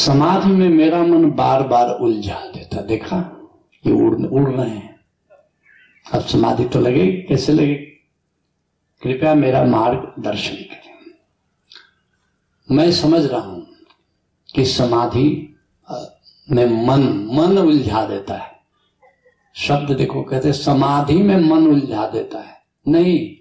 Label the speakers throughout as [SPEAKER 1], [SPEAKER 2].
[SPEAKER 1] समाधि में मेरा मन बार बार उलझा देता देखा? ये उड़ उड़ रहे हैं। अब समाधि तो लगे कैसे लगे कृपया मेरा मार्ग दर्शन करें। मैं समझ रहा हूँ कि समाधि में मन मन उलझा देता है। शब्द देखो, कहते समाधि में मन उलझा देता है। नहीं,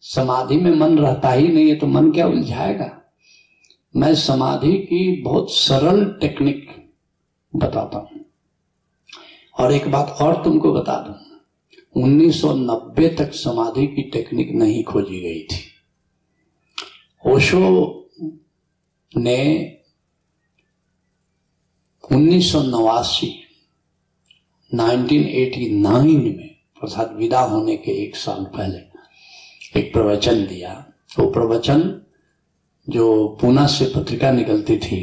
[SPEAKER 1] समाधि में मन रहता ही नहीं है तो मन क्या उलझाएगा? मैं समाधि की बहुत सरल टेक्निक बताता हूँ। और एक बात और तुमको बता दूँ। 1990 तक समाधि की टेक्निक नहीं खोजी गई थी। ओशो ने उन्नीस सौ नवासी 1989 में अर्थात विदा होने के एक साल पहले, एक प्रवचन दिया। वो प्रवचन जो पूना से पत्रिका निकलती थी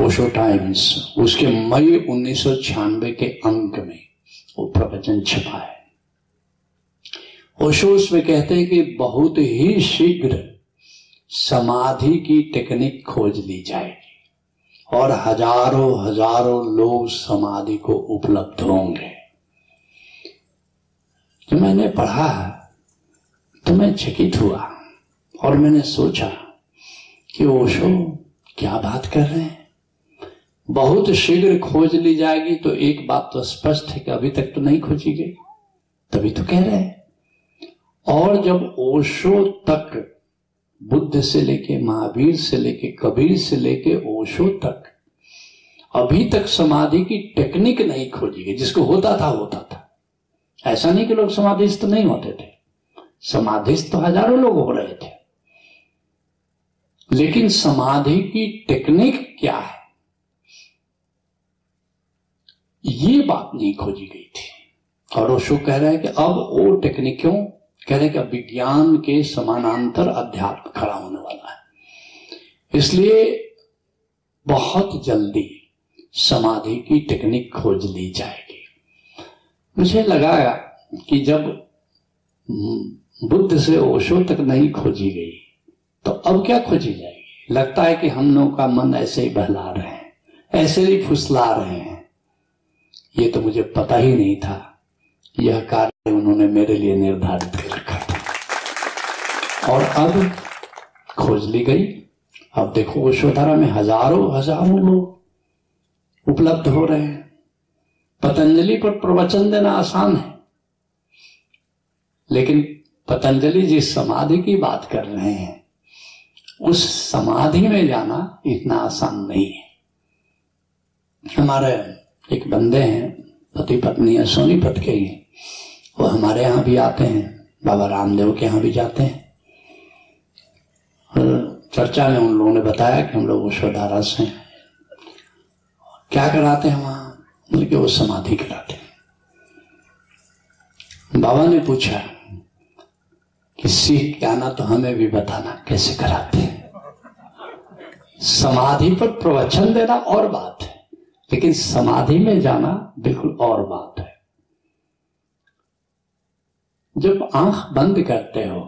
[SPEAKER 1] ओशो टाइम्स, उसके मई उन्नीस सौ छियानबे के अंक में वो प्रवचन छपा है। ओशो उसमें कहते हैं कि बहुत ही शीघ्र समाधि की टेक्निक खोज ली जाएगी और हज़ारों हज़ारों लोग समाधि को उपलब्ध होंगे। जो मैंने पढ़ा तो मैं चकित हुआ। और मैंने सोचा कि ओशो, क्या बात कर रहे हैं? बहुत शीघ्र खोज ली जाएगी तो एक बात तो स्पष्ट है कि अभी तक तो नहीं खोजी गई। तभी तो कह रहे हैं। और जब ओशो तक, बुद्ध से लेके महावीर से लेके कबीर से लेके ओशो तक, अभी तक समाधि की टेक्निक नहीं खोजी गई, जिसको होता था होता था। ऐसा नहीं कि लोग समाधिस्थ नहीं होते थे। समाधिस्थ तो हज़ारों लोग हो रहे थे। लेकिन समाधि की टेक्निक क्या है? ये बात नहीं खोजी गई थी। और ओशो कह रहे हैं कि अब वो टेक्निक क्यों कह रहे कि अब विज्ञान के समानांतर अध्यात्म खड़ा होने वाला है। इसलिए बहुत जल्दी समाधि की टेक्निक खोज ली जाएगी। मुझे लगा कि जब बुद्ध से ओशो तक नहीं खोजी गई तो अब क्या खोजी जाएगी? लगता है कि हम लोगों का मन ऐसे ही बहला रहे हैं, ऐसे ही फुसला रहे हैं। ये तो मुझे पता ही नहीं था। यह कार्य उन्होंने मेरे लिए निर्धारित कर रखा था। और अब खोज ली गई। अब देखो यशोधारा में हज़ारों हज़ारों लोग उपलब्ध हो रहे हैं। पतंजलि पर प्रवचन देना आसान है। लेकिन पतंजलि जिस समाधि की बात कर रहे हैं। उस समाधि में जाना इतना आसान नहीं है। हमारे एक बंदे हैं, पति पत्नी है सोनीपत के ही। वो हमारे यहाँ भी आते हैं, बाबा रामदेव के यहाँ भी जाते हैं। चर्चा में उन लोगों ने बताया कि हम लोग विश्वधारा से हैं। क्या कराते हैं वहाँ? कि वो समाधि कराते हैं। बाबा ने पूछा सीख के आना तो हमें भी बताना, कैसे कराते हैं? समाधि पर प्रवचन देना और बात है, लेकिन समाधि में जाना बिल्कुल और बात है। जब आँख बंद करते हो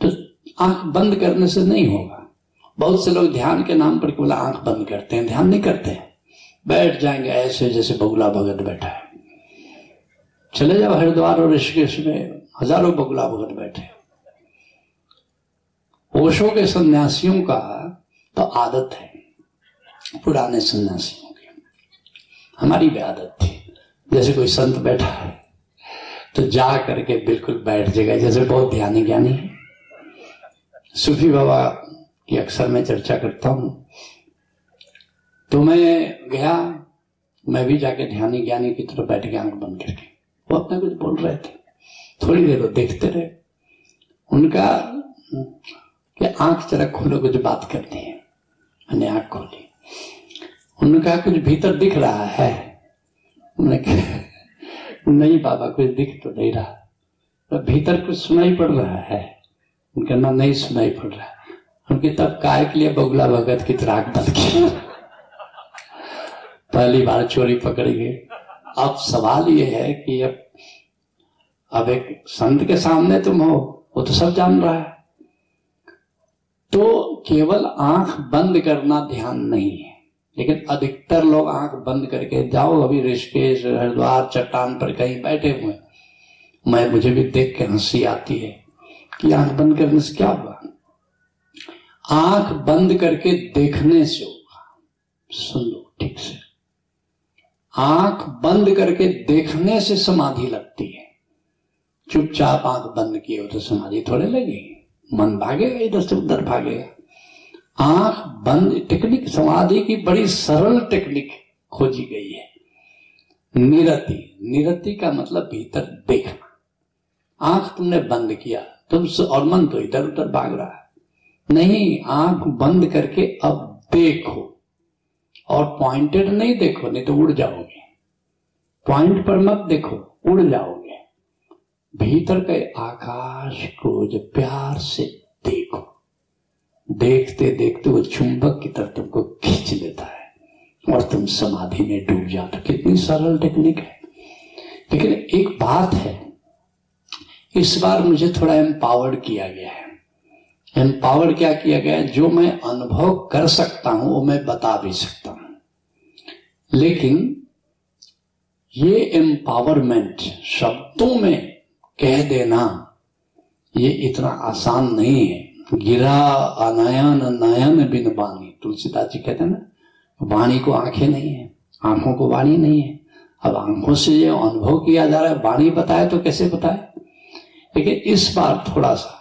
[SPEAKER 1] तो आँख बंद करने से नहीं होगा। बहुत से लोग ध्यान के नाम पर केवल आँख बंद करते हैं, ध्यान नहीं करते। हैं बैठ जाएँगे ऐसे जैसे बगुला भगत बैठा है। चले जाओ हरिद्वार और ऋषिकेश में हज़ारों बगुला भगत बैठे ओशो के सन्यासियों का तो आदत है, पुराने सन्यासियों की। हमारी भी आदत थी। जैसे कोई संत बैठा है तो जा करके बिल्कुल बैठ जाएगा। जैसे बहुत ध्यानी ज्ञानी है। सूफी बाबा की अक्सर मैं चर्चा करता हूँ। तो मैं गया, मैं भी जाके ध्यानी ज्ञानी की तरफ़ बैठ गया आँख बंद करके। वो अपने कुछ बोल रहे थे। थोड़ी देर देखते रहे। उनका कि आँख जरा खोलो, कुछ बात करनी है। मैंने आँख खोली। उन्होंने कहा कुछ भीतर दिख रहा है। नहीं बाबा, कुछ दिख तो नहीं रहा। तो भीतर कुछ सुनाई पड़ रहा है। उनका ना, नहीं सुनाई पड़ रहा। उनकी तब काय के लिए बगुला भगत की तरह बंद की। पहली बार चोरी पकड़ी गई अब सवाल ये है कि अब अब एक संत के सामने तुम हो, वो तो सब जान रहा है। तो केवल आँख बंद करना ध्यान नहीं है, लेकिन अधिकतर लोग आँख बंद करके जाओ। अभी ऋषिकेश, हरिद्वार, चट्टान पर कहीं बैठे हुए मैं, मुझे भी देख के हँसी आती है कि आँख बंद करने से क्या हुआ? आँख बंद करके देखने से होगा। सुन लो ठीक से। आँख बंद करके देखने से समाधि लगती है। चुपचाप आँख बंद किए तो समाधि थोड़े लगेगी मन भागेगा इधर से उधर भागेगा आँख बंद, टेक्निक, समाधि की बड़ी सरल टेक्निक खोजी गई है। निरति निरति का मतलब भीतर देखना। आँख तुमने बंद किया, तुम और मन तो इधर उधर भाग रहा है। नहीं, आँख बंद करके अब देखो, और पॉइंटेड नहीं देखो, नहीं तो उड़ जाओगे। पॉइंट पर मत देखो, उड़ जाओगे। भीतर के आकाश को जब प्यार से देखो। देखते देखते वो चुंबक की तरफ़ तुमको खींच लेता है और तुम समाधि में डूब जाते कितनी सरल टेक्निक है। लेकिन एक बात है, इस बार मुझे थोड़ा एम्पावर्ड किया गया है। एम्पावर क्या किया गया है? जो मैं अनुभव कर सकता हूँ, वो मैं बता भी सकता हूँ। लेकिन ये एम्पावरमेंट शब्दों में कह देना, ये इतना आसान नहीं है। गिरा अनयन, नयन बिन वाणी तुलसीदास जी कहते हैं ना, वाणी को आँखें नहीं है, आँखों को वाणी नहीं है। अब आँखों से ये अनुभव किया जा रहा है, वाणी बताए तो कैसे बताए? लेकिन इस बार थोड़ा सा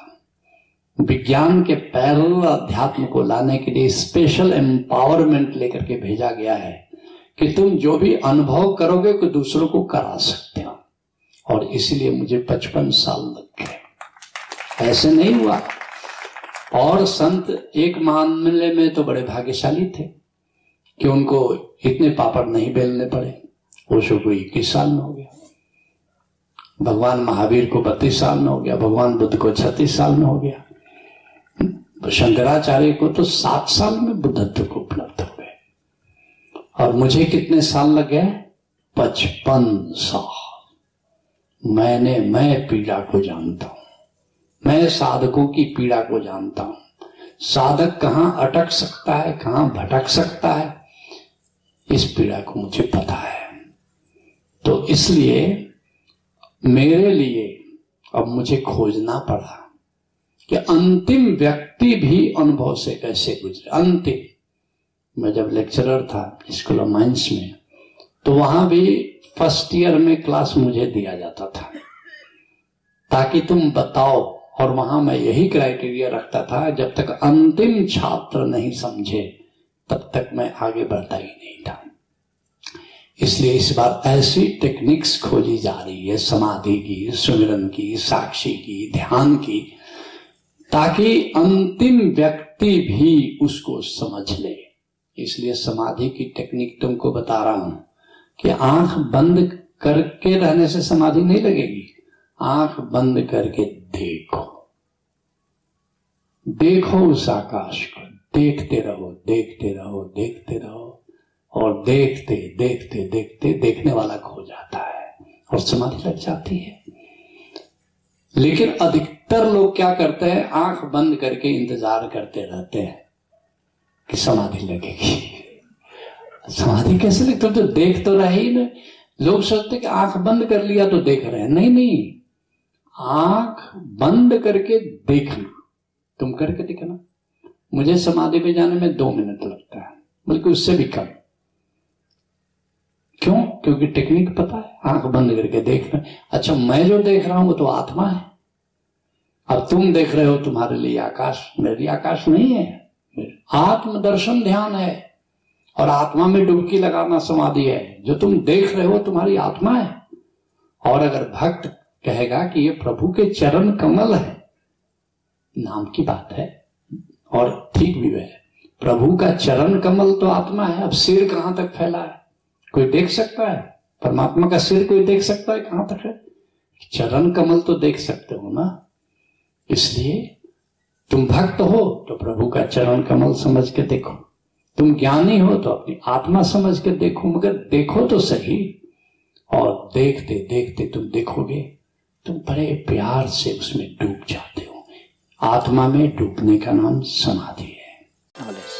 [SPEAKER 1] विज्ञान के पैरल अध्यात्म को लाने के लिए स्पेशल एम्पावरमेंट लेकर के भेजा गया है कि तुम जो भी अनुभव करोगे को दूसरों को करा सकते हो। और इसलिए मुझे पचपन साल लग गए। ऐसे नहीं हुआ। और संत एक मामले में तो बड़े भाग्यशाली थे कि उनको इतने पापड़ नहीं बेलने पड़े। ओशो को इक्कीस साल में हो गया। भगवान महावीर को बत्तीस साल में हो गया। भगवान बुद्ध को छत्तीस साल में हो गया। तो शंकराचार्य को तो सात साल में बुद्धत्व को उपलब्ध हो गए। और मुझे कितने साल लग गए? पचपन साल। मैंने, मैं पीड़ा को जानता हूँ। मैं साधकों की पीड़ा को जानता हूँ। साधक कहाँ अटक सकता है, कहाँ भटक सकता है, इस पीड़ा को मुझे पता है। तो इसलिए मेरे लिए अब मुझे खोजना पड़ा कि अंतिम व्यक्ति भी अनुभव से कैसे गुजरे। अंतिम। मैं जब लेक्चरर था स्कूल ऑफ़ माइंस में तो वहाँ भी फ़र्स्ट ईयर में क्लास मुझे दिया जाता था। ताकि तुम बताओ, और वहाँ मैं यही क्राइटेरिया रखता था, जब तक अंतिम छात्र नहीं समझे, तब तक मैं आगे बढ़ता ही नहीं था। इसलिए इस बार ऐसी टेक्निक्स खोजी जा रही है, समाधि की सुमिरन की, साक्षी की, ध्यान की, ताकि अंतिम व्यक्ति भी उसको समझ ले। इसलिए समाधि की टेक्निक तुमको बता रहा हूँ। कि आँख बंद करके रहने से समाधि नहीं लगेगी। आँख बंद करके देखो। देखो उस आकाश को। देखते रहो देखते रहो देखते रहो। और देखते देखते देखते देखने वाला खो जाता है और समाधि लग जाती है। लेकिन अधिकतर लोग क्या करते हैं? आँख बंद करके इंतज़ार करते रहते हैं कि समाधि लगेगी। समाधि कैसे लगती तो देख तो रहे ही ना लोग सोचते कि आँख बंद कर लिया तो देख रहे हैं। नहीं नहीं। आँख बंद करके देखना। तुम करके दिखना। मुझे समाधि में जाने में दो मिनट लगता है, बल्कि उससे भी कम। क्यों? क्योंकि टेक्निक पता है। आँख बंद करके देखना। अच्छा मैं जो देख रहा हूँ, वो तो आत्मा है। अब तुम देख रहे हो, तुम्हारे लिए आकाश, मेरे लिए आकाश नहीं है। आत्मदर्शन ध्यान है। और आत्मा में डुबकी लगाना समाधि है। जो तुम देख रहे हो, तुम्हारी आत्मा है। और अगर भक्त कहेगा कि ये प्रभु के चरण कमल है, नाम की बात है, और ठीक भी है। प्रभु का चरण कमल तो आत्मा है, अब सिर कहाँ तक फैला है? कोई देख सकता है? परमात्मा का सिर कोई देख सकता है कहाँ तक है? चरण कमल तो देख सकते हो ना? इसलिए तुम भक्त हो तो प्रभु का चरण कमल समझ के देखो। तुम ज्ञानी हो तो अपनी आत्मा समझ के देखो, मगर देखो तो सही। और देखते देखते तुम देखोगे, तुम बड़े प्यार से उसमें डूब जाते हो आत्मा में डूबने का नाम समाधि है।
[SPEAKER 2] नॉलेज